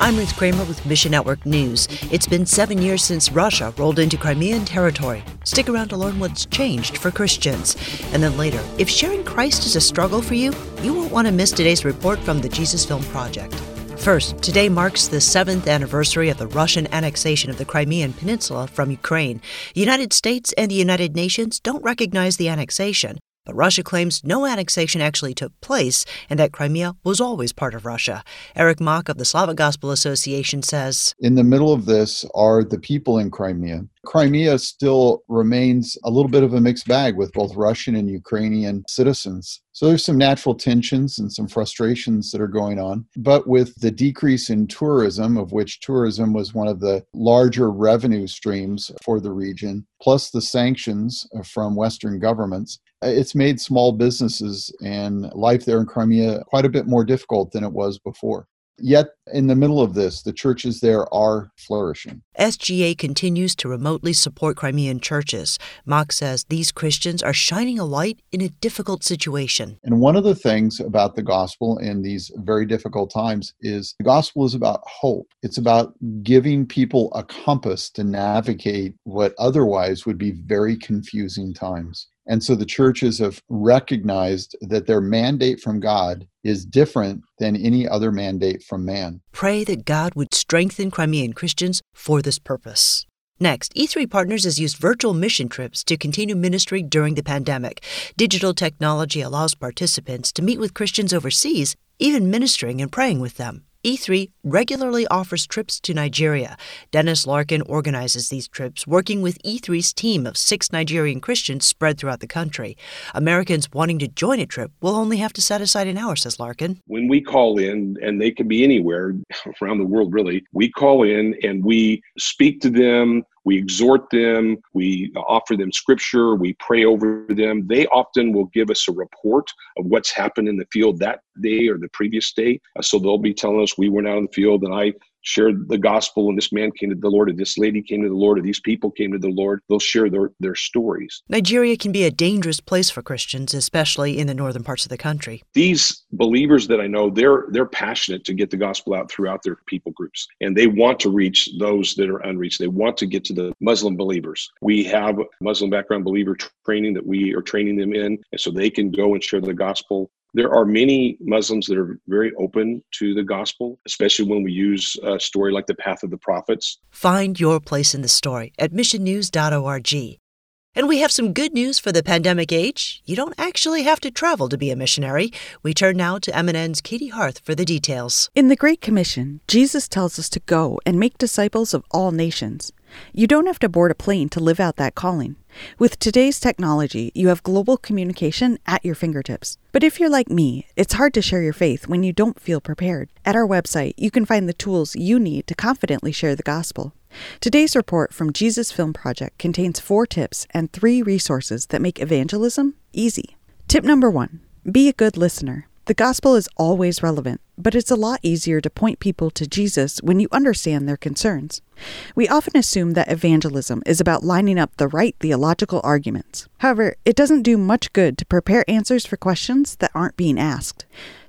I'm Ruth Kramer with Mission Network News. It's been seven years since Russia rolled into Crimean territory. Stick around to learn what's changed for Christians. And then later, if sharing Christ is a struggle for you, you won't want to miss today's report from the Jesus Film Project. First, today marks the seventh anniversary of the Russian annexation of the Crimean Peninsula from Ukraine. The United States and the United Nations don't recognize the annexation, but Russia claims no annexation actually took place and that Crimea was always part of Russia. Eric Mock of the Slavic Gospel Association says In the middle of this are the people in Crimea. Crimea still remains a little bit of a mixed bag with both Russian and Ukrainian citizens. So there's some natural tensions and some frustrations that are going on. But with the decrease in tourism, of which tourism was one of the larger revenue streams for the region, plus the sanctions from Western governments, it's made small businesses and life there in Crimea quite a bit more difficult than it was before. Yet, in the middle of this, the churches there are flourishing. SGA continues to remotely support Crimean churches. Mock says these Christians are shining a light in a difficult situation. And one of the things about the gospel in these very difficult times is the gospel is about hope. It's about giving people a compass to navigate what otherwise would be very confusing times. And so the churches have recognized that their mandate from God is different than any other mandate from man. Pray that God would strengthen Crimean Christians for this purpose. Next, E3 Partners has used virtual mission trips to continue ministry during the pandemic. Digital technology allows participants to meet with Christians overseas, even ministering and praying with them. E3 regularly offers trips to Nigeria. Dennis Larkin organizes these trips, working with E3's team of six Nigerian Christians spread throughout the country. Americans wanting to join a trip will only have to set aside an hour, says Larkin. When we call in, and they can be anywhere around the world really, we call in and we speak to them. We exhort them, we offer them scripture, we pray over them. They often will give us a report of what's happened in the field that day or the previous day. Uh, so they'll be telling us we went out in the field and I shared the gospel and this man came to the Lord, or this lady came to the Lord, or these people came to the Lord. They'll share their, their stories. Nigeria can be a dangerous place for Christians, especially in the northern parts of the country. These believers that I know, they're they're passionate to get the gospel out throughout their people groups. And they want to reach those that are unreached. They want to get to the Muslim believers. We have Muslim background believer training that we are training them in, and so they can go and share the gospel there are many Muslims that are very open to the gospel, especially when we use a story like the Path of the Prophets. Find your place in the story at missionnews.org. And we have some good news for the pandemic age. You don't actually have to travel to be a missionary. We turn now to MNN's Katey Hearth for the details. In the Great Commission, Jesus tells us to go and make disciples of all nations. You don't have to board a plane to live out that calling. With today's technology, you have global communication at your fingertips. But if you're like me, it's hard to share your faith when you don't feel prepared. At our website, you can find the tools you need to confidently share the gospel. Today's report from Jesus Film Project contains four tips and three resources that make evangelism easy. Tip number one be a good listener. The gospel is always relevant, but it's a lot easier to point people to Jesus when you understand their concerns. We often assume that evangelism is about lining up the right theological arguments. However, it doesn't do much good to prepare answers for questions that aren't being asked.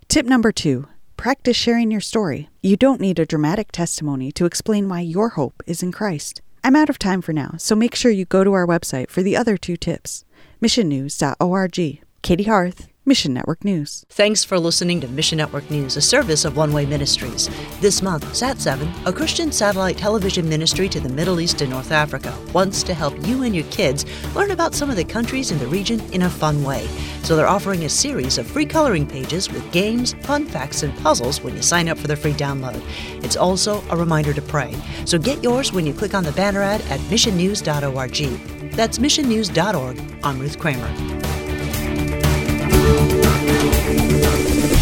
Tip number two practice sharing your story. You don't need a dramatic testimony to explain why your hope is in Christ. I'm out of time for now, so make sure you go to our website for the other two tips missionnews.org. Katey Hearth, Mission Network News. Thanks for listening to Mission Network News, a service of One Way Ministries. This month, Sat7, a Christian satellite television ministry to the Middle East and North Africa, wants to help you and your kids learn about some of the countries in the region in a fun way. So they're offering a series of free coloring pages with games, fun facts, and puzzles when you sign up for the free download. It's also a reminder to pray. So get yours when you click on the banner ad at missionnews.org. That's missionnews.org. I'm Ruth Kramer. どんどんどんどん」